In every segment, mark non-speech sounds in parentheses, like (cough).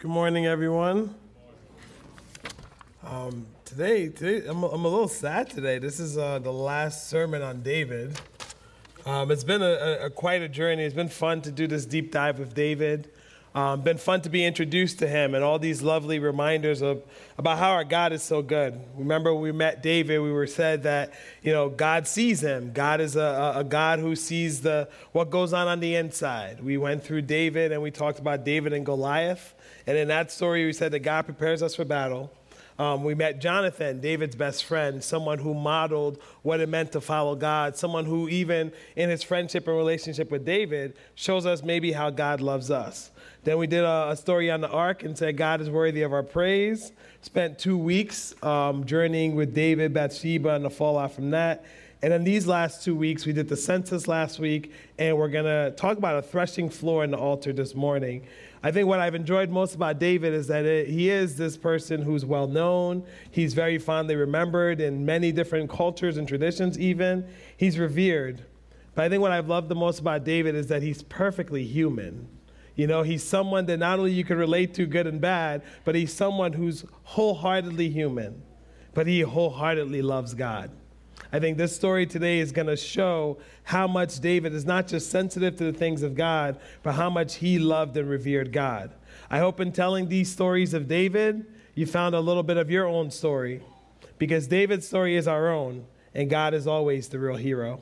Good morning, everyone. Um, today, today I'm, I'm a little sad today. This is uh, the last sermon on David. Um, it's been a, a, a quite a journey. It's been fun to do this deep dive with David. Um, been fun to be introduced to him and all these lovely reminders of about how our God is so good. Remember, we met David. We were said that you know God sees him. God is a, a God who sees the what goes on on the inside. We went through David and we talked about David and Goliath. And in that story, we said that God prepares us for battle. Um, we met Jonathan, David's best friend, someone who modeled what it meant to follow God, someone who, even in his friendship and relationship with David, shows us maybe how God loves us. Then we did a, a story on the ark and said God is worthy of our praise. Spent two weeks um, journeying with David, Bathsheba, and the fallout from that. And then these last two weeks, we did the census last week, and we're going to talk about a threshing floor in the altar this morning. I think what I've enjoyed most about David is that it, he is this person who's well known. He's very fondly remembered in many different cultures and traditions, even. He's revered. But I think what I've loved the most about David is that he's perfectly human. You know, he's someone that not only you can relate to good and bad, but he's someone who's wholeheartedly human, but he wholeheartedly loves God. I think this story today is going to show how much David is not just sensitive to the things of God, but how much he loved and revered God. I hope in telling these stories of David, you found a little bit of your own story, because David's story is our own, and God is always the real hero.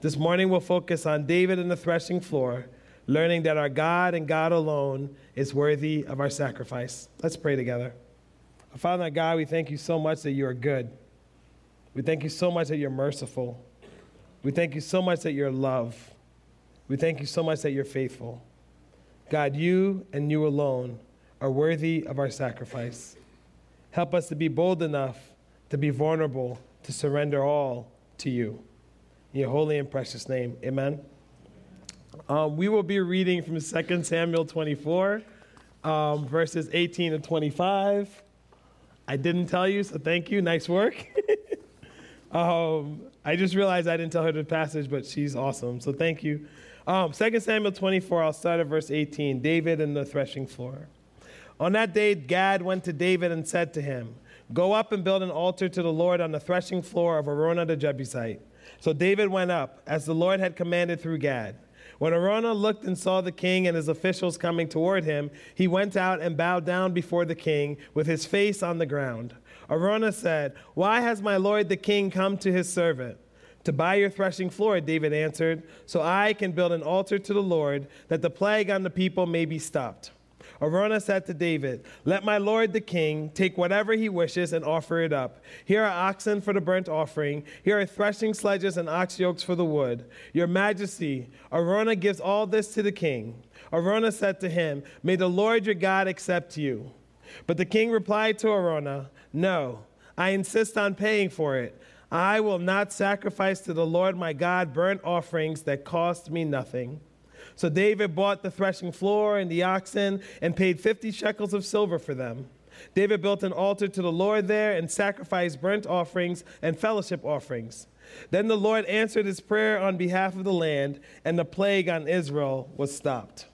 This morning, we'll focus on David and the threshing floor, learning that our God and God alone is worthy of our sacrifice. Let's pray together. Father God, we thank you so much that you are good. We thank you so much that you're merciful. We thank you so much that you're love. We thank you so much that you're faithful. God, you and you alone are worthy of our sacrifice. Help us to be bold enough to be vulnerable, to surrender all to you. In your holy and precious name, amen. Um, we will be reading from 2 Samuel 24, um, verses 18 to 25. I didn't tell you, so thank you. Nice work. (laughs) Um, I just realized I didn't tell her the passage, but she's awesome. So thank you. Um, 2 Samuel 24, I'll start at verse 18 David and the threshing floor. On that day, Gad went to David and said to him, Go up and build an altar to the Lord on the threshing floor of Araunah the Jebusite. So David went up, as the Lord had commanded through Gad. When Araunah looked and saw the king and his officials coming toward him, he went out and bowed down before the king with his face on the ground. Araunah said, Why has my lord the king come to his servant? To buy your threshing floor, David answered, so I can build an altar to the Lord, that the plague on the people may be stopped. Araunah said to David, Let my lord the king take whatever he wishes and offer it up. Here are oxen for the burnt offering. Here are threshing sledges and ox yokes for the wood. Your majesty, Araunah gives all this to the king. Araunah said to him, May the Lord your God accept you. But the king replied to Araunah, No, I insist on paying for it. I will not sacrifice to the Lord my God burnt offerings that cost me nothing. So David bought the threshing floor and the oxen and paid 50 shekels of silver for them. David built an altar to the Lord there and sacrificed burnt offerings and fellowship offerings. Then the Lord answered his prayer on behalf of the land, and the plague on Israel was stopped.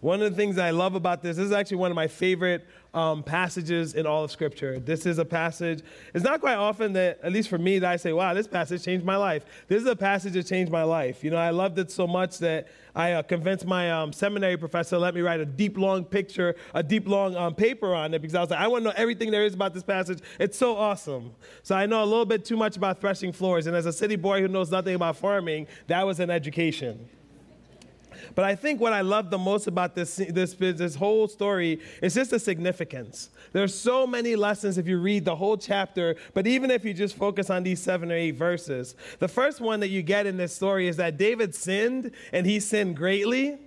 One of the things I love about this, this is actually one of my favorite um, passages in all of Scripture. This is a passage, it's not quite often that, at least for me, that I say, wow, this passage changed my life. This is a passage that changed my life. You know, I loved it so much that I uh, convinced my um, seminary professor to let me write a deep, long picture, a deep, long um, paper on it because I was like, I want to know everything there is about this passage. It's so awesome. So I know a little bit too much about threshing floors. And as a city boy who knows nothing about farming, that was an education. But I think what I love the most about this, this, this whole story is just the significance. There's so many lessons if you read the whole chapter, but even if you just focus on these seven or eight verses. The first one that you get in this story is that David sinned and he sinned greatly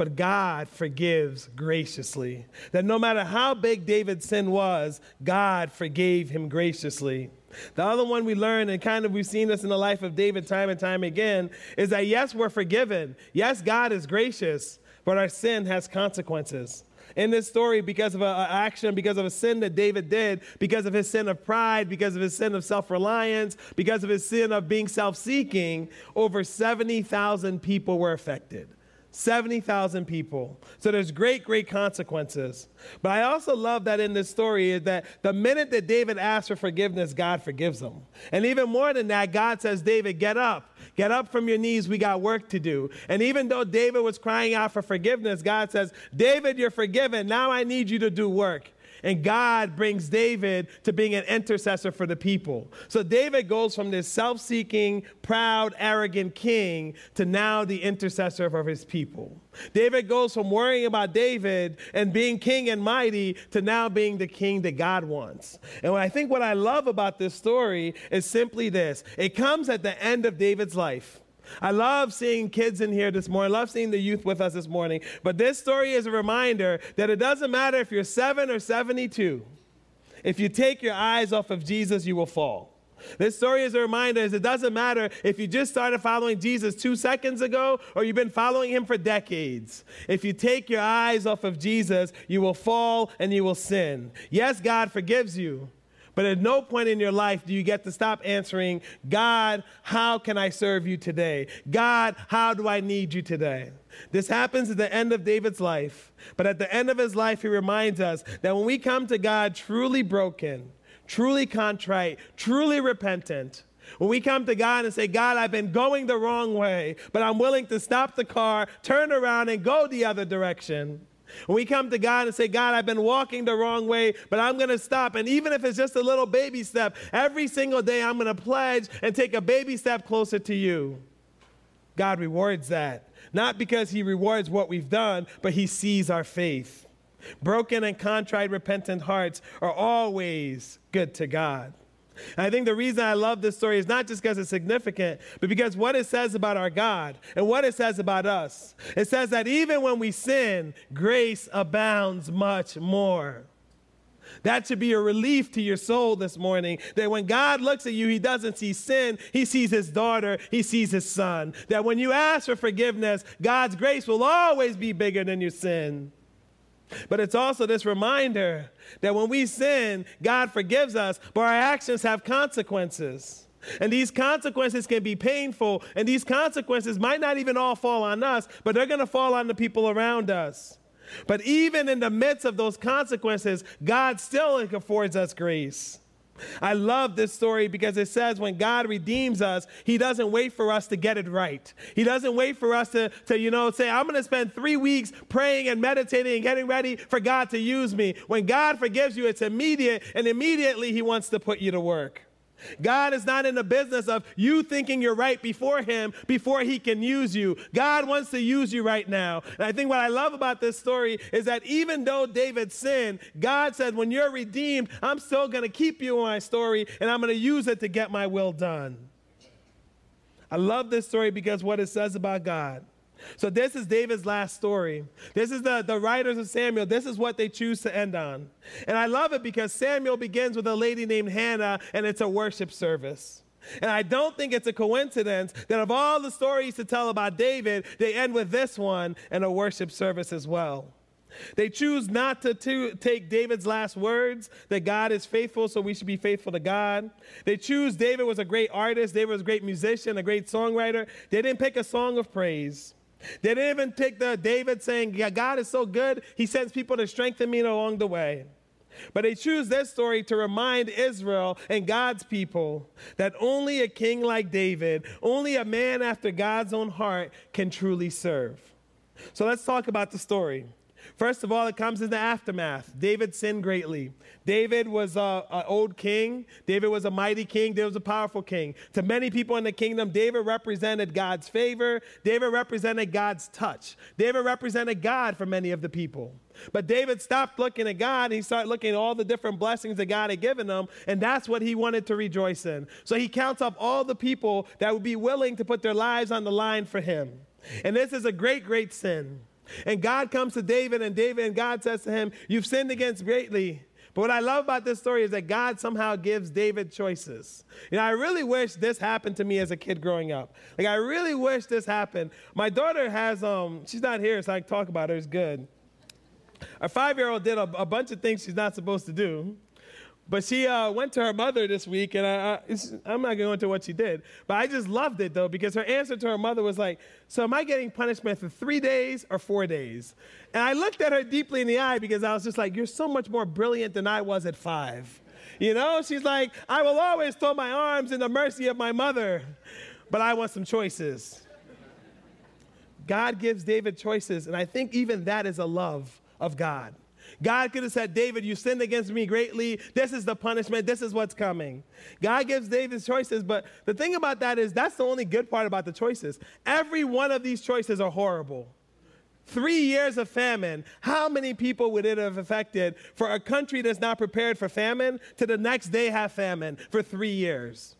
but God forgives graciously. That no matter how big David's sin was, God forgave him graciously. The other one we learn, and kind of we've seen this in the life of David time and time again, is that yes, we're forgiven. Yes, God is gracious, but our sin has consequences. In this story, because of an action, because of a sin that David did, because of his sin of pride, because of his sin of self reliance, because of his sin of being self seeking, over 70,000 people were affected. 70,000 people. So there's great, great consequences. But I also love that in this story is that the minute that David asks for forgiveness, God forgives him. And even more than that, God says, David, get up. Get up from your knees. We got work to do. And even though David was crying out for forgiveness, God says, David, you're forgiven. Now I need you to do work. And God brings David to being an intercessor for the people. So David goes from this self seeking, proud, arrogant king to now the intercessor of his people. David goes from worrying about David and being king and mighty to now being the king that God wants. And I think what I love about this story is simply this it comes at the end of David's life. I love seeing kids in here this morning. I love seeing the youth with us this morning. But this story is a reminder that it doesn't matter if you're seven or 72. If you take your eyes off of Jesus, you will fall. This story is a reminder is it doesn't matter if you just started following Jesus two seconds ago or you've been following him for decades. If you take your eyes off of Jesus, you will fall and you will sin. Yes, God forgives you. But at no point in your life do you get to stop answering, God, how can I serve you today? God, how do I need you today? This happens at the end of David's life. But at the end of his life, he reminds us that when we come to God truly broken, truly contrite, truly repentant, when we come to God and say, God, I've been going the wrong way, but I'm willing to stop the car, turn around, and go the other direction, when we come to God and say, God, I've been walking the wrong way, but I'm going to stop. And even if it's just a little baby step, every single day I'm going to pledge and take a baby step closer to you. God rewards that. Not because He rewards what we've done, but He sees our faith. Broken and contrite, repentant hearts are always good to God. And I think the reason I love this story is not just because it's significant, but because what it says about our God and what it says about us. It says that even when we sin, grace abounds much more. That should be a relief to your soul this morning. That when God looks at you, He doesn't see sin, He sees His daughter, He sees His son. That when you ask for forgiveness, God's grace will always be bigger than your sin. But it's also this reminder that when we sin, God forgives us, but our actions have consequences. And these consequences can be painful, and these consequences might not even all fall on us, but they're going to fall on the people around us. But even in the midst of those consequences, God still affords us grace. I love this story because it says when God redeems us, He doesn't wait for us to get it right. He doesn't wait for us to, to you know, say, I'm going to spend three weeks praying and meditating and getting ready for God to use me. When God forgives you, it's immediate, and immediately He wants to put you to work. God is not in the business of you thinking you're right before Him before He can use you. God wants to use you right now. And I think what I love about this story is that even though David sinned, God said, When you're redeemed, I'm still going to keep you in my story and I'm going to use it to get my will done. I love this story because what it says about God. So this is David's last story. This is the, the writers of Samuel. This is what they choose to end on. And I love it because Samuel begins with a lady named Hannah, and it's a worship service. And I don't think it's a coincidence that of all the stories to tell about David, they end with this one and a worship service as well. They choose not to, to, take David's last words that God is faithful, so we should be faithful to God. They choose David was a great artist, David was a great musician, a great songwriter. They didn't pick a song of praise. They didn't even take the David saying, Yeah, God is so good, he sends people to strengthen me along the way. But they choose this story to remind Israel and God's people that only a king like David, only a man after God's own heart, can truly serve. So let's talk about the story. First of all, it comes in the aftermath. David sinned greatly. David was an old king. David was a mighty king. David was a powerful king. To many people in the kingdom, David represented God's favor. David represented God's touch. David represented God for many of the people. But David stopped looking at God and he started looking at all the different blessings that God had given him, and that's what he wanted to rejoice in. So he counts up all the people that would be willing to put their lives on the line for him. And this is a great, great sin. And God comes to David, and David and God says to him, You've sinned against greatly. But what I love about this story is that God somehow gives David choices. You know, I really wish this happened to me as a kid growing up. Like, I really wish this happened. My daughter has, um, she's not here, so I can talk about her. It's good. Our five year old did a, a bunch of things she's not supposed to do. But she uh, went to her mother this week, and I, I'm not going to go into what she did. But I just loved it, though, because her answer to her mother was like, So am I getting punishment for three days or four days? And I looked at her deeply in the eye because I was just like, You're so much more brilliant than I was at five. You know, she's like, I will always throw my arms in the mercy of my mother, but I want some choices. God gives David choices, and I think even that is a love of God. God could have said, David, you sinned against me greatly. This is the punishment. This is what's coming. God gives David choices, but the thing about that is that's the only good part about the choices. Every one of these choices are horrible. Three years of famine. How many people would it have affected for a country that's not prepared for famine to the next day have famine for three years?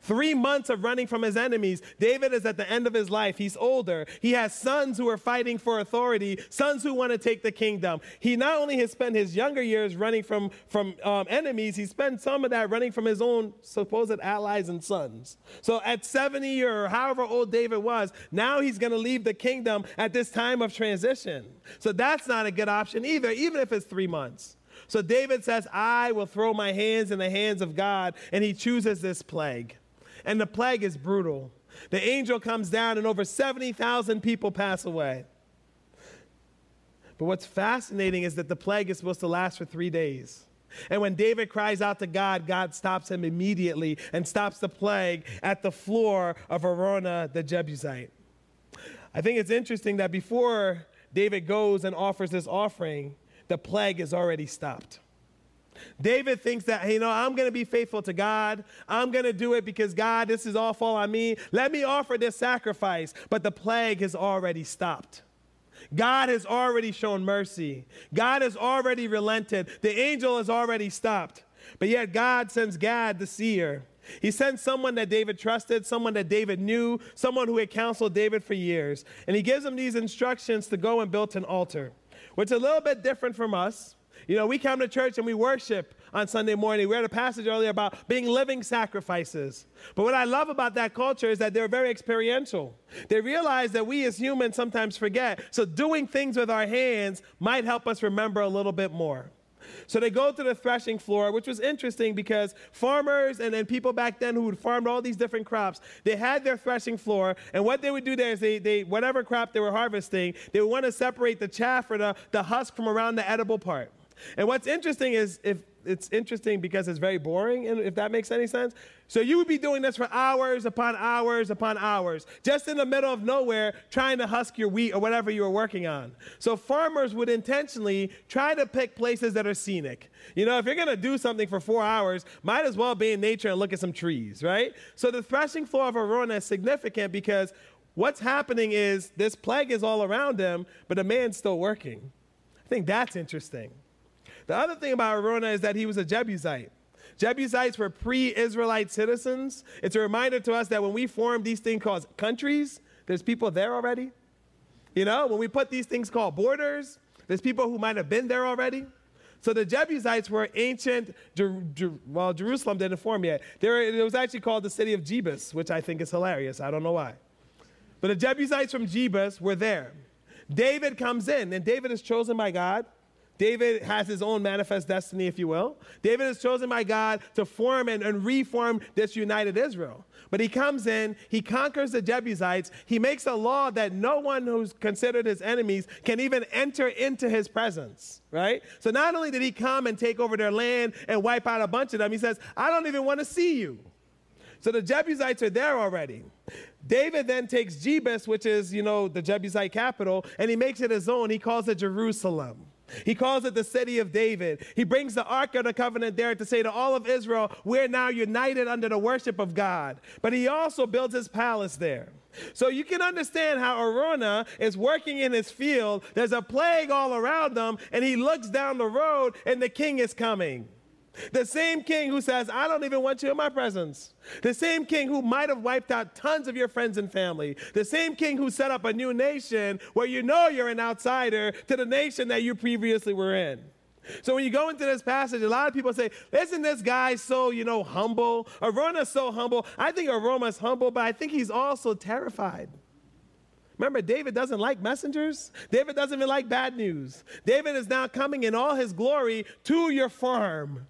Three months of running from his enemies. David is at the end of his life. He's older. He has sons who are fighting for authority, sons who want to take the kingdom. He not only has spent his younger years running from, from um, enemies, he spent some of that running from his own supposed allies and sons. So at 70 or however old David was, now he's going to leave the kingdom at this time of transition. So that's not a good option either, even if it's three months. So David says, I will throw my hands in the hands of God, and he chooses this plague. And the plague is brutal. The angel comes down, and over 70,000 people pass away. But what's fascinating is that the plague is supposed to last for three days. And when David cries out to God, God stops him immediately and stops the plague at the floor of Araunah the Jebusite. I think it's interesting that before David goes and offers this offering, the plague is already stopped. David thinks that, you know, I'm going to be faithful to God. I'm going to do it because God, this is all fall on me. Let me offer this sacrifice. But the plague has already stopped. God has already shown mercy. God has already relented. The angel has already stopped. But yet God sends Gad, the seer. He sends someone that David trusted, someone that David knew, someone who had counseled David for years. And he gives him these instructions to go and build an altar which is a little bit different from us. You know, we come to church and we worship on Sunday morning. We read a passage earlier about being living sacrifices. But what I love about that culture is that they're very experiential. They realize that we as humans sometimes forget. So doing things with our hands might help us remember a little bit more. So they go to the threshing floor, which was interesting because farmers and then people back then who had farmed all these different crops, they had their threshing floor. And what they would do there is they, they whatever crop they were harvesting, they would want to separate the chaff or the, the husk from around the edible part. And what's interesting is if it's interesting because it's very boring, and if that makes any sense. So you would be doing this for hours upon hours upon hours, just in the middle of nowhere, trying to husk your wheat or whatever you were working on. So farmers would intentionally try to pick places that are scenic. You know, if you're gonna do something for four hours, might as well be in nature and look at some trees, right? So the threshing floor of Araunah is significant because what's happening is this plague is all around him, but the man's still working. I think that's interesting. The other thing about Araunah is that he was a Jebusite. Jebusites were pre Israelite citizens. It's a reminder to us that when we form these things called countries, there's people there already. You know, when we put these things called borders, there's people who might have been there already. So the Jebusites were ancient, Jer- Jer- well, Jerusalem didn't form yet. Were, it was actually called the city of Jebus, which I think is hilarious. I don't know why. But the Jebusites from Jebus were there. David comes in, and David is chosen by God David has his own manifest destiny, if you will. David is chosen by God to form and, and, reform this united Israel. But he comes in, he conquers the Jebusites, he makes a law that no one who's considered his enemies can even enter into his presence, right? So not only did he come and take over their land and wipe out a bunch of them, he says, I don't even want to see you. So the Jebusites are there already. David then takes Jebus, which is, you know, the Jebusite capital, and he makes it his own. He calls it Jerusalem. He calls it the city of David. He brings the Ark of the Covenant there to say to all of Israel, we're now united under the worship of God. But he also builds his palace there. So you can understand how Araunah is working in his field. There's a plague all around them, and he looks down the road, and the king is coming. The same king who says, I don't even want you in my presence. The same king who might have wiped out tons of your friends and family. The same king who set up a new nation where you know you're an outsider to the nation that you previously were in. So when you go into this passage, a lot of people say, isn't this guy so, you know, humble? Araunah's so humble. I think Araunah's humble, but I think he's also terrified. Remember, David doesn't like messengers. David doesn't even like bad news. David is now coming in all his glory to your farm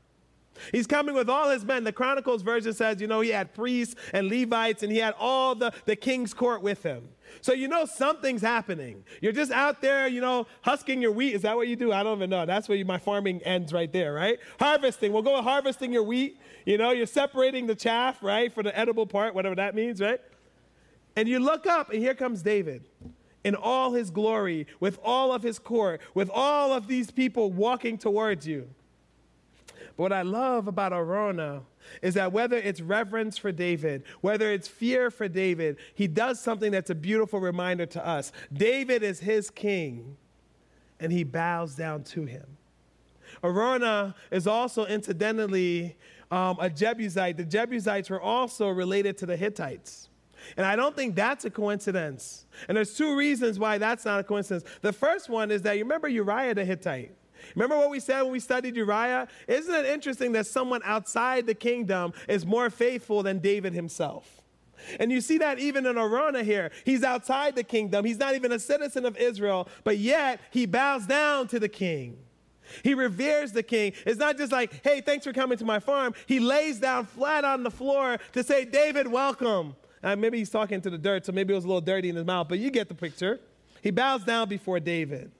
He's coming with all his men. The Chronicles version says, you know, he had priests and Levites and he had all the, the king's court with him. So you know something's happening. You're just out there, you know, husking your wheat. Is that what you do? I don't even know. That's where you, my farming ends right there, right? Harvesting. We'll go harvesting your wheat. You know, you're separating the chaff, right, for the edible part, whatever that means, right? And you look up, and here comes David in all his glory, with all of his court, with all of these people walking towards you. But what I love about Araunah is that whether it's reverence for David, whether it's fear for David, he does something that's a beautiful reminder to us. David is his king, and he bows down to him. Araunah is also incidentally um, a Jebusite. The Jebusites were also related to the Hittites. And I don't think that's a coincidence. And there's two reasons why that's not a coincidence. The first one is that you remember Uriah the Hittite. Remember what we said when we studied Uriah? Isn't it interesting that someone outside the kingdom is more faithful than David himself? And you see that even in Araunah here. He's outside the kingdom. He's not even a citizen of Israel, but yet he bows down to the king. He reveres the king. It's not just like, hey, thanks for coming to my farm. He lays down flat on the floor to say, David, welcome. Uh, maybe he's talking to the dirt, so maybe it was a little dirty in his mouth, but you get the picture. He bows down before David.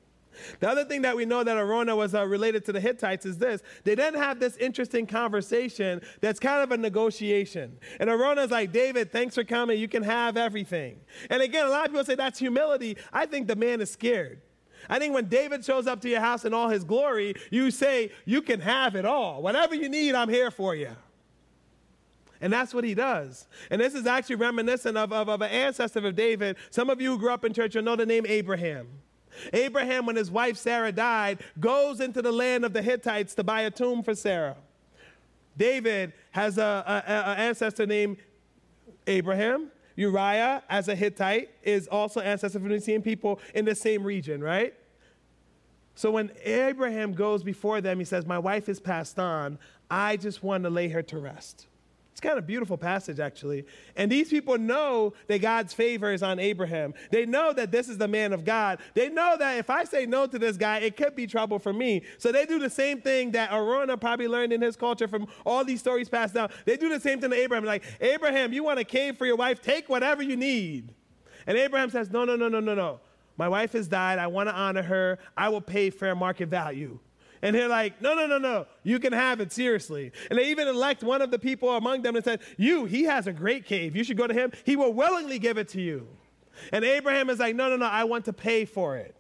The other thing that we know that Araunah was uh, related to the Hittites is this. They then have this interesting conversation that's kind of a negotiation. And Araunah's like, David, thanks for coming. You can have everything. And again, a lot of people say that's humility. I think the man is scared. I think when David shows up to your house in all his glory, you say, You can have it all. Whatever you need, I'm here for you. And that's what he does. And this is actually reminiscent of, of, of an ancestor of David. Some of you who grew up in church will know the name Abraham. Abraham, when his wife Sarah died, goes into the land of the Hittites to buy a tomb for Sarah. David has an ancestor named Abraham. Uriah, as a Hittite, is also ancestor from the same people in the same region, right? So when Abraham goes before them, he says, My wife is passed on. I just want to lay her to rest. It's kind of a beautiful passage, actually. And these people know that God's favor is on Abraham. They know that this is the man of God. They know that if I say no to this guy, it could be trouble for me. So they do the same thing that Araunah probably learned in his culture from all these stories passed down. They do the same thing to Abraham. Like, Abraham, you want a cave for your wife? Take whatever you need. And Abraham says, No, no, no, no, no, no. My wife has died. I want to honor her. I will pay fair market value. And they're like, no, no, no, no, you can have it seriously. And they even elect one of the people among them and said, You, he has a great cave. You should go to him. He will willingly give it to you. And Abraham is like, No, no, no, I want to pay for it.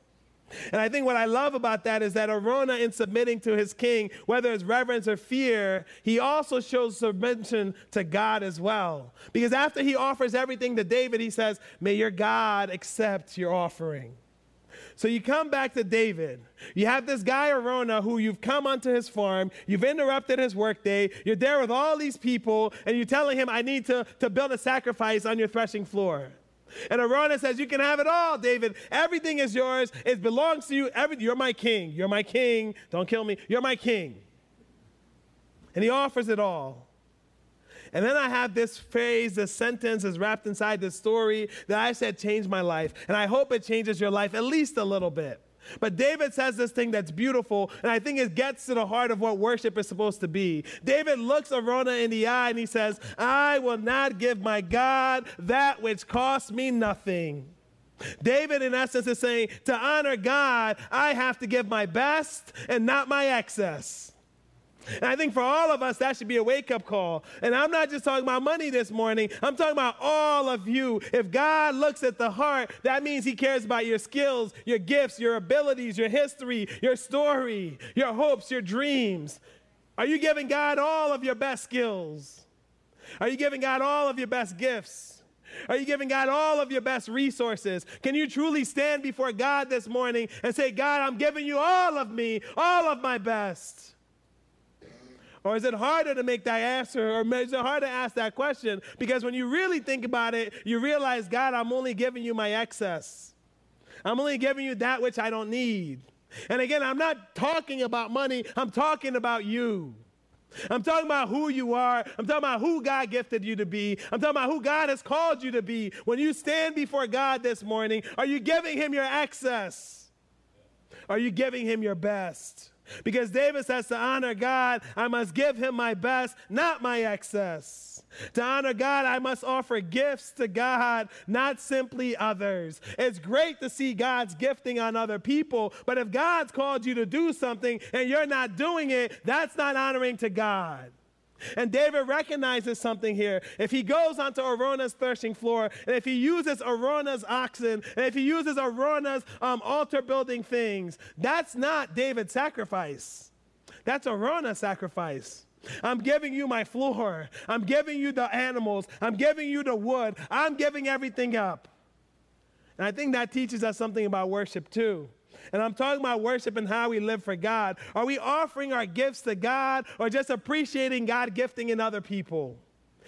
And I think what I love about that is that Araunah, in submitting to his king, whether it's reverence or fear, he also shows submission to God as well. Because after he offers everything to David, he says, May your God accept your offering. So you come back to David. You have this guy, Araunah, who you've come onto his farm. You've interrupted his workday. You're there with all these people, and you're telling him, I need to, to build a sacrifice on your threshing floor. And Araunah says, You can have it all, David. Everything is yours. It belongs to you. Every, you're my king. You're my king. Don't kill me. You're my king. And he offers it all. And then I have this phrase, this sentence is wrapped inside this story that I said changed my life. And I hope it changes your life at least a little bit. But David says this thing that's beautiful, and I think it gets to the heart of what worship is supposed to be. David looks Araunah in the eye and he says, I will not give my God that which costs me nothing. David, in essence, is saying, to honor God, I have to give my best and not my excess. And I think for all of us, that should be a wake up call. And I'm not just talking about money this morning, I'm talking about all of you. If God looks at the heart, that means He cares about your skills, your gifts, your abilities, your history, your story, your hopes, your dreams. Are you giving God all of your best skills? Are you giving God all of your best gifts? Are you giving God all of your best resources? Can you truly stand before God this morning and say, God, I'm giving you all of me, all of my best? Or is it harder to make that answer? Or is it hard to ask that question? Because when you really think about it, you realize, God, I'm only giving you my excess. I'm only giving you that which I don't need. And again, I'm not talking about money, I'm talking about you. I'm talking about who you are. I'm talking about who God gifted you to be. I'm talking about who God has called you to be. When you stand before God this morning, are you giving Him your access? Are you giving him your best? Because David says to honor God, I must give him my best, not my excess. To honor God, I must offer gifts to God, not simply others. It's great to see God's gifting on other people, but if God's called you to do something and you're not doing it, that's not honoring to God. And David recognizes something here. If he goes onto Araunah's threshing floor, and if he uses Araunah's oxen, and if he uses Araunah's um, altar building things, that's not David's sacrifice. That's Araunah's sacrifice. I'm giving you my floor. I'm giving you the animals. I'm giving you the wood. I'm giving everything up. And I think that teaches us something about worship too. And I'm talking about worship and how we live for God. Are we offering our gifts to God or just appreciating God gifting in other people?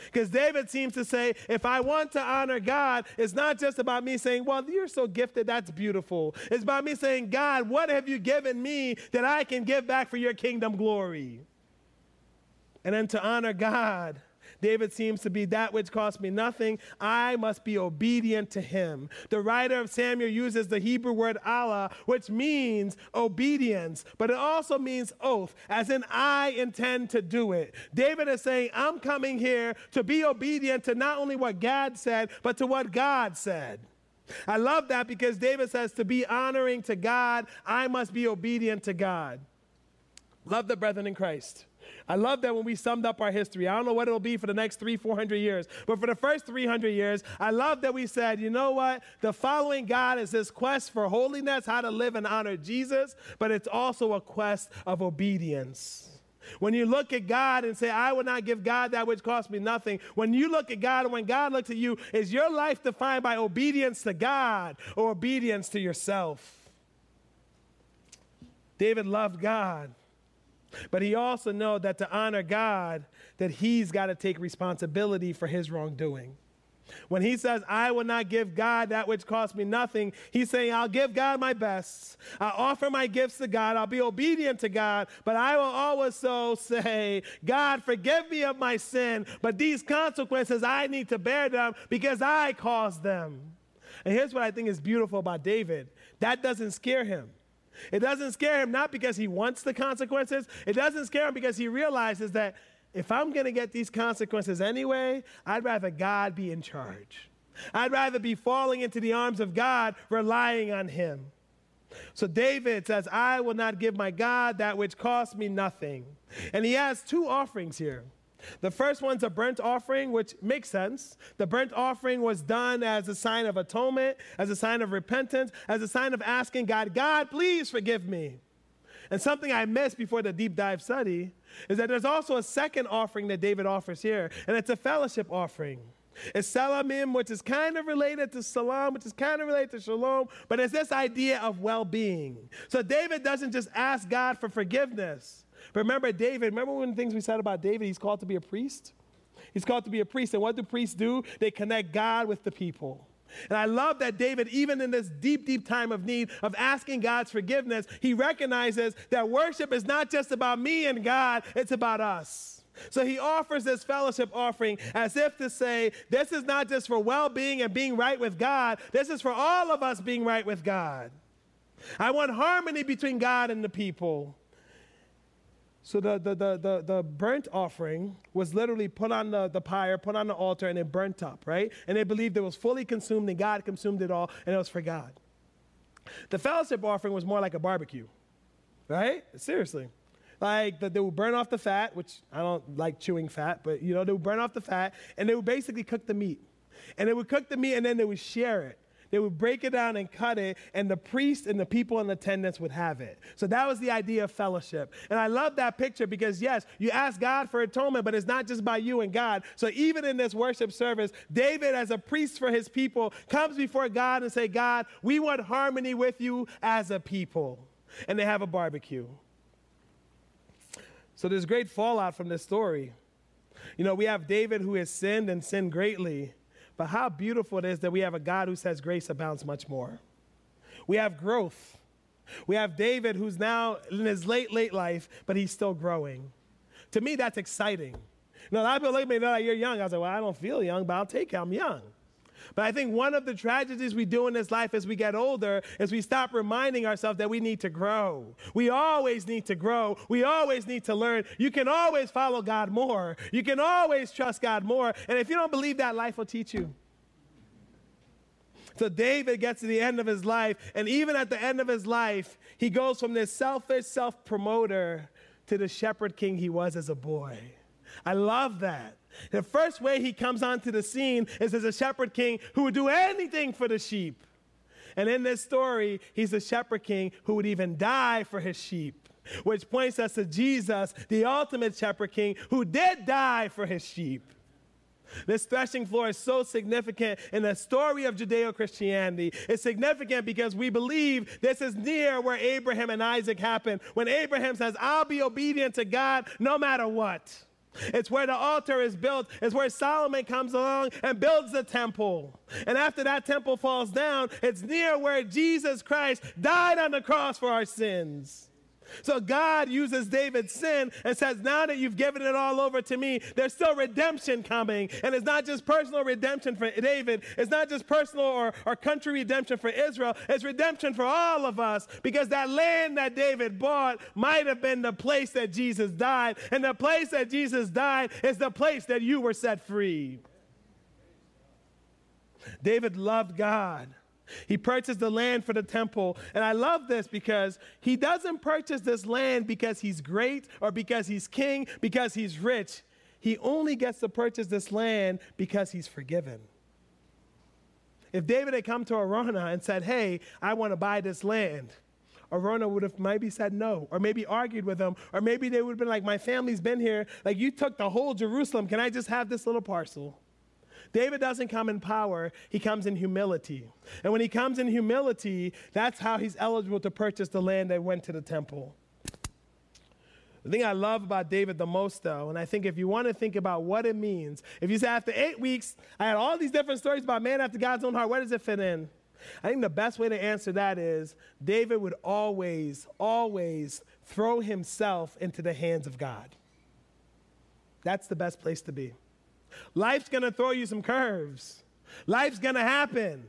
Because David seems to say, if I want to honor God, it's not just about me saying, Well, you're so gifted, that's beautiful. It's about me saying, God, what have you given me that I can give back for your kingdom glory? And then to honor God, David seems to be that which costs me nothing. I must be obedient to him. The writer of Samuel uses the Hebrew word Allah, which means obedience, but it also means oath, as in I intend to do it. David is saying, I'm coming here to be obedient to not only what God said, but to what God said. I love that because David says, to be honoring to God, I must be obedient to God. Love the brethren in Christ. I love that when we summed up our history. I don't know what it'll be for the next three, 400 years, but for the first 300 years, I love that we said, you know what? The following God is this quest for holiness, how to live and honor Jesus, but it's also a quest of obedience. When you look at God and say, I will not give God that which costs me nothing, when you look at God and when God looks at you, is your life defined by obedience to God or obedience to yourself? David loved God. But he also know that to honor God, that he's got to take responsibility for his wrongdoing. When he says, I will not give God that which costs me nothing, he's saying, I'll give God my best. I'll offer my gifts to God. I'll be obedient to God. But I will always so say, God, forgive me of my sin. But these consequences, I need to bear them because I caused them. And here's what I think is beautiful about David that doesn't scare him. It doesn't scare him not because he wants the consequences, it doesn't scare him because he realizes that if I'm going to get these consequences anyway, I'd rather God be in charge. I'd rather be falling into the arms of God, relying on him. So David says, I will not give my God that which costs me nothing. And he has two offerings here. The first one's a burnt offering, which makes sense. The burnt offering was done as a sign of atonement, as a sign of repentance, as a sign of asking God, God, please forgive me. And something I missed before the deep dive study is that there's also a second offering that David offers here, and it's a fellowship offering. It's salamim, which is kind of related to salam, which is kind of related to shalom, but it's this idea of well being. So David doesn't just ask God for forgiveness. But remember David, remember one of the things we said about David? He's called to be a priest. He's called to be a priest. And what do priests do? They connect God with the people. And I love that David, even in this deep, deep time of need of asking God's forgiveness, he recognizes that worship is not just about me and God, it's about us. So he offers this fellowship offering as if to say, this is not just for well being and being right with God, this is for all of us being right with God. I want harmony between God and the people. So the, the, the, the, the burnt offering was literally put on the, the pyre, put on the altar, and it burnt up, right? And they believed it was fully consumed, and God consumed it all, and it was for God. The fellowship offering was more like a barbecue, right? Seriously. Like the, they would burn off the fat, which I don't like chewing fat, but you know, they would burn off the fat, and they would basically cook the meat. And they would cook the meat, and then they would share it. They would break it down and cut it, and the priest and the people in attendance would have it. So that was the idea of fellowship. And I love that picture because, yes, you ask God for atonement, but it's not just by you and God. So even in this worship service, David, as a priest for his people, comes before God and say, God, we want harmony with you as a people. And they have a barbecue. So there's great fallout from this story. You know, we have David who has sinned and sinned greatly. But how beautiful it is that we have a God who says grace abounds much more. We have growth. We have David who's now in his late, late life, but he's still growing. To me, that's exciting. You know, a lot of people look at me, and they're like, you're young. I was like, well, I don't feel young, but I'll take it. I'm young. But I think one of the tragedies we do in this life as we get older is we stop reminding ourselves that we need to grow. We always need to grow. We always need to learn. You can always follow God more. You can always trust God more. And if you don't believe that, life will teach you. So David gets to the end of his life, and even at the end of his life, he goes from this selfish self promoter to the shepherd king he was as a boy. I love that. The first way he comes onto the scene is as a shepherd king who would do anything for the sheep. And in this story, he's a shepherd king who would even die for his sheep, which points us to Jesus, the ultimate shepherd king, who did die for his sheep. This threshing floor is so significant in the story of Judeo Christianity. It's significant because we believe this is near where Abraham and Isaac happened. When Abraham says, I'll be obedient to God no matter what. It's where the altar is built. It's where Solomon comes along and builds the temple. And after that temple falls down, it's near where Jesus Christ died on the cross for our sins. So God uses David's sin and says, Now that you've given it all over to me, there's still redemption coming. And it's not just personal redemption for David, it's not just personal or, or country redemption for Israel, it's redemption for all of us because that land that David bought might have been the place that Jesus died. And the place that Jesus died is the place that you were set free. David loved God. He purchased the land for the temple. And I love this because he doesn't purchase this land because he's great or because he's king, because he's rich. He only gets to purchase this land because he's forgiven. If David had come to Araunah and said, Hey, I want to buy this land, Araunah would have maybe said no, or maybe argued with him, or maybe they would have been like, My family's been here. Like, you took the whole Jerusalem. Can I just have this little parcel? David doesn't come in power, he comes in humility. And when he comes in humility, that's how he's eligible to purchase the land that went to the temple. The thing I love about David the most, though, and I think if you want to think about what it means, if you say after eight weeks, I had all these different stories about man after God's own heart, where does it fit in? I think the best way to answer that is David would always, always throw himself into the hands of God. That's the best place to be. Life's gonna throw you some curves. Life's gonna happen.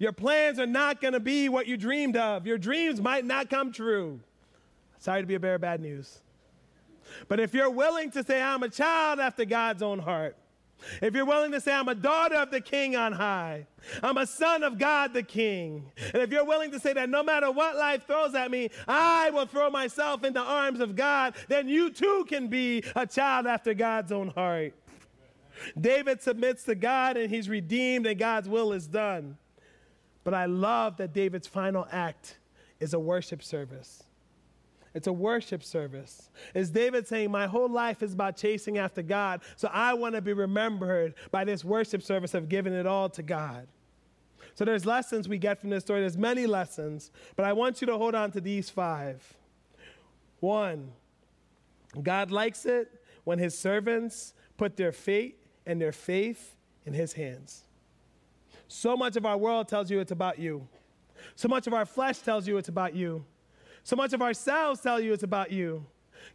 Your plans are not gonna be what you dreamed of. Your dreams might not come true. Sorry to be a bearer of bad news. But if you're willing to say, I'm a child after God's own heart, if you're willing to say, I'm a daughter of the King on high, I'm a son of God the King, and if you're willing to say that no matter what life throws at me, I will throw myself in the arms of God, then you too can be a child after God's own heart. David submits to God and he's redeemed and God's will is done. But I love that David's final act is a worship service. It's a worship service. Is David saying, My whole life is about chasing after God, so I want to be remembered by this worship service of giving it all to God. So there's lessons we get from this story. There's many lessons, but I want you to hold on to these five. One, God likes it when his servants put their faith and their faith in His hands. So much of our world tells you it's about you. So much of our flesh tells you it's about you. So much of ourselves tell you it's about you.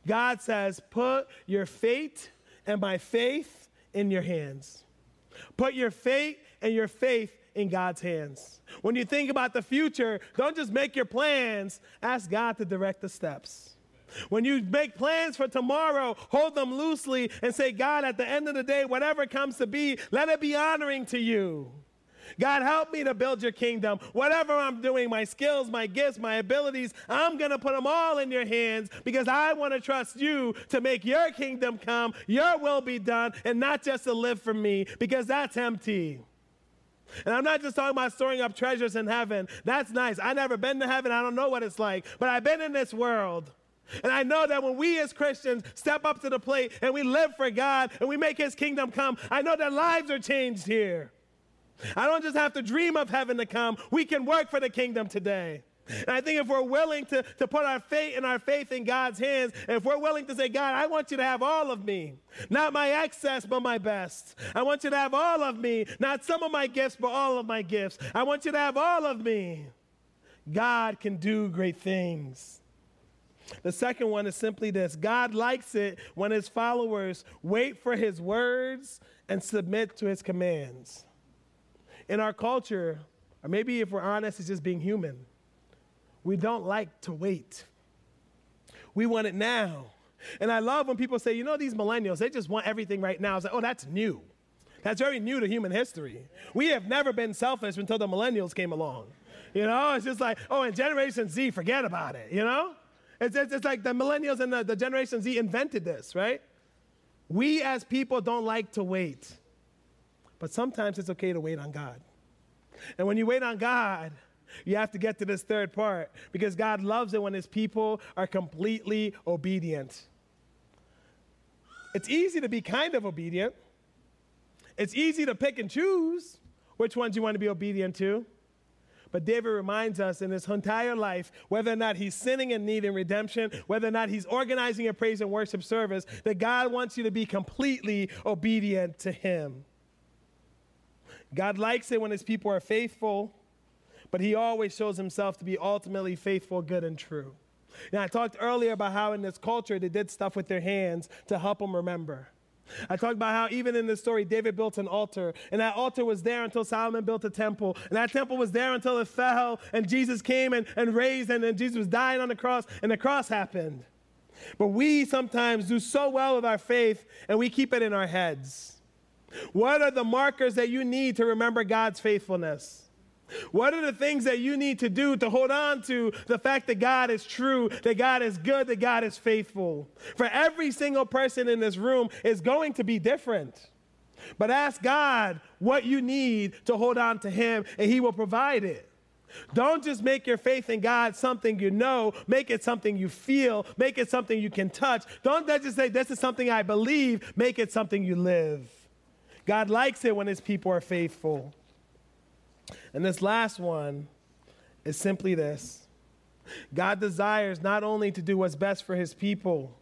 God says, put your faith and my faith in your hands. Put your faith and your faith in God's hands. When you think about the future, don't just make your plans, ask God to direct the steps. When you make plans for tomorrow, hold them loosely and say, God, at the end of the day, whatever comes to be, let it be honoring to you. God, help me to build your kingdom. Whatever I'm doing, my skills, my gifts, my abilities, I'm going to put them all in your hands because I want to trust you to make your kingdom come, your will be done, and not just to live for me because that's empty. And I'm not just talking about storing up treasures in heaven. That's nice. I've never been to heaven. I don't know what it's like, but I've been in this world. And I know that when we as Christians step up to the plate and we live for God and we make His kingdom come, I know that lives are changed here. I don't just have to dream of heaven to come, we can work for the kingdom today. And I think if we're willing to, to put our faith and our faith in God's hands, and if we're willing to say, God, I want you to have all of me, not my excess, but my best. I want you to have all of me, not some of my gifts, but all of my gifts. I want you to have all of me. God can do great things. The second one is simply this God likes it when his followers wait for his words and submit to his commands. in our culture, or maybe if we're honest, it's just being human, we don't like to wait. We want it now. And I love when people say, you know, these millennials, they just want everything right now. It's like, oh, that's new. That's very new to human history. We have never been selfish until the millennials came along. You know, it's just like, oh, and Generation Z, forget about it, you know? It's, it's, it's like the millennials and the, the Generation Z invented this, right? We as people don't like to wait, but sometimes it's okay to wait on God. And when you wait on God, you have to get to this third part because God loves it when his people are completely obedient. It's easy to be kind of obedient. It's easy to pick and choose which ones you want to be obedient to. But David reminds us in his entire life, whether or not he's sinning and needing redemption, whether or not he's organizing a praise and worship service, that God wants you to be completely obedient to him. God likes it when his people are faithful, but he always shows himself to be ultimately faithful, good, and true. Now, I talked earlier about how in this culture they did stuff with their hands to help them remember. I talked about how even in this story, David built an altar, and that altar was there until Solomon built a temple, and that temple was there until it fell, and Jesus came and, and raised, and then Jesus was dying on the cross, and the cross happened. But we sometimes do so well with our faith, and we keep it in our heads. What are the markers that you need to remember God's faithfulness? What are the things that you need to do to hold on to the fact that God is true, that God is good, that God is faithful? For every single person in this room is going to be different. But ask God what you need to hold on to Him, and He will provide it. Don't just make your faith in God something you know, make it something you feel, make it something you can touch. Don't just say, This is something I believe, make it something you live. God likes it when His people are faithful. And this last one is simply this God desires not only to do what's best for his people,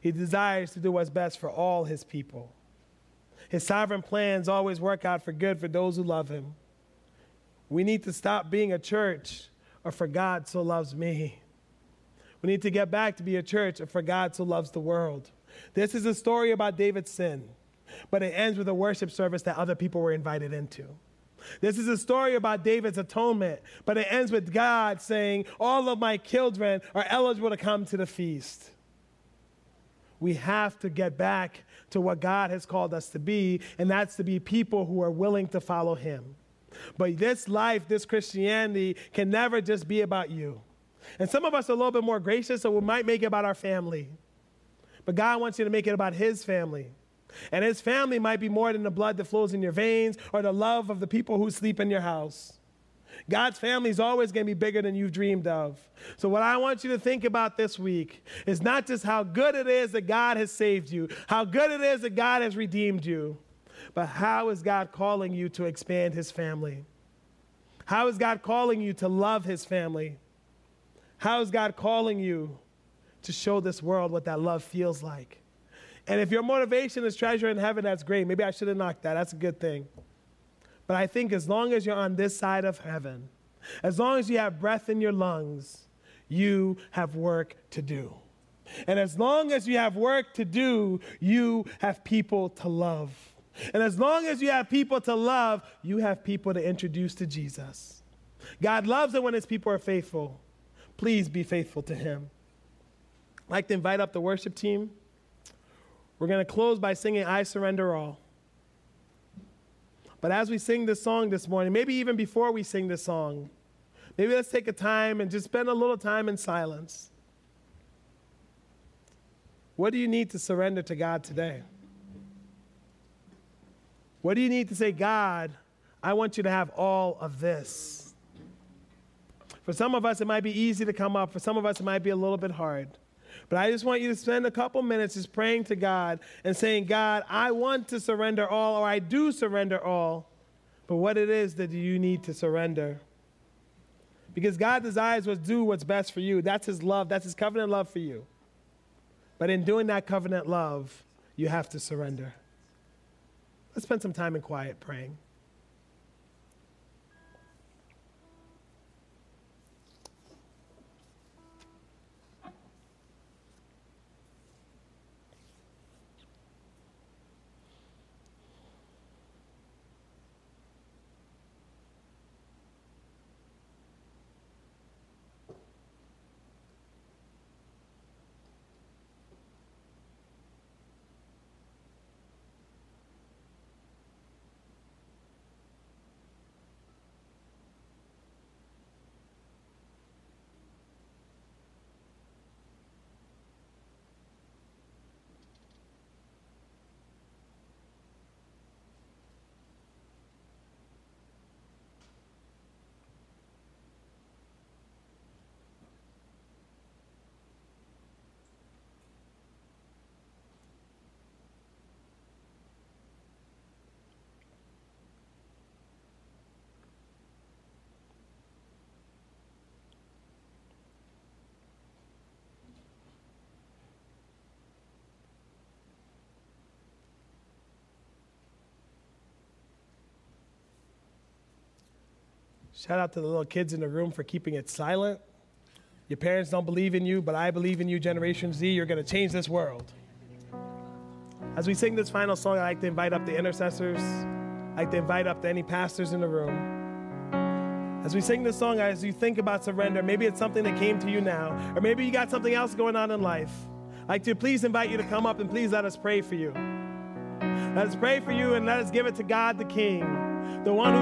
he desires to do what's best for all his people. His sovereign plans always work out for good for those who love him. We need to stop being a church or for God so loves me. We need to get back to be a church or for God so loves the world. This is a story about David's sin, but it ends with a worship service that other people were invited into. This is a story about David's atonement, but it ends with God saying, All of my children are eligible to come to the feast. We have to get back to what God has called us to be, and that's to be people who are willing to follow Him. But this life, this Christianity, can never just be about you. And some of us are a little bit more gracious, so we might make it about our family. But God wants you to make it about His family. And his family might be more than the blood that flows in your veins or the love of the people who sleep in your house. God's family is always going to be bigger than you've dreamed of. So, what I want you to think about this week is not just how good it is that God has saved you, how good it is that God has redeemed you, but how is God calling you to expand his family? How is God calling you to love his family? How is God calling you to show this world what that love feels like? And if your motivation is treasure in heaven, that's great. Maybe I should have knocked that. That's a good thing. But I think as long as you're on this side of heaven, as long as you have breath in your lungs, you have work to do. And as long as you have work to do, you have people to love. And as long as you have people to love, you have people to introduce to Jesus. God loves it when his people are faithful. Please be faithful to him. I'd like to invite up the worship team. We're going to close by singing I Surrender All. But as we sing this song this morning, maybe even before we sing this song, maybe let's take a time and just spend a little time in silence. What do you need to surrender to God today? What do you need to say, God, I want you to have all of this? For some of us, it might be easy to come up. For some of us, it might be a little bit hard. But I just want you to spend a couple minutes just praying to God and saying, God, I want to surrender all, or I do surrender all. But what it is that you need to surrender. Because God desires to do what's best for you. That's His love, that's His covenant love for you. But in doing that covenant love, you have to surrender. Let's spend some time in quiet praying. Shout out to the little kids in the room for keeping it silent. Your parents don't believe in you, but I believe in you, Generation Z. You're going to change this world. As we sing this final song, I'd like to invite up the intercessors. I'd like to invite up to any pastors in the room. As we sing this song, as you think about surrender, maybe it's something that came to you now, or maybe you got something else going on in life. I'd like to please invite you to come up and please let us pray for you. Let us pray for you and let us give it to God the King, the one who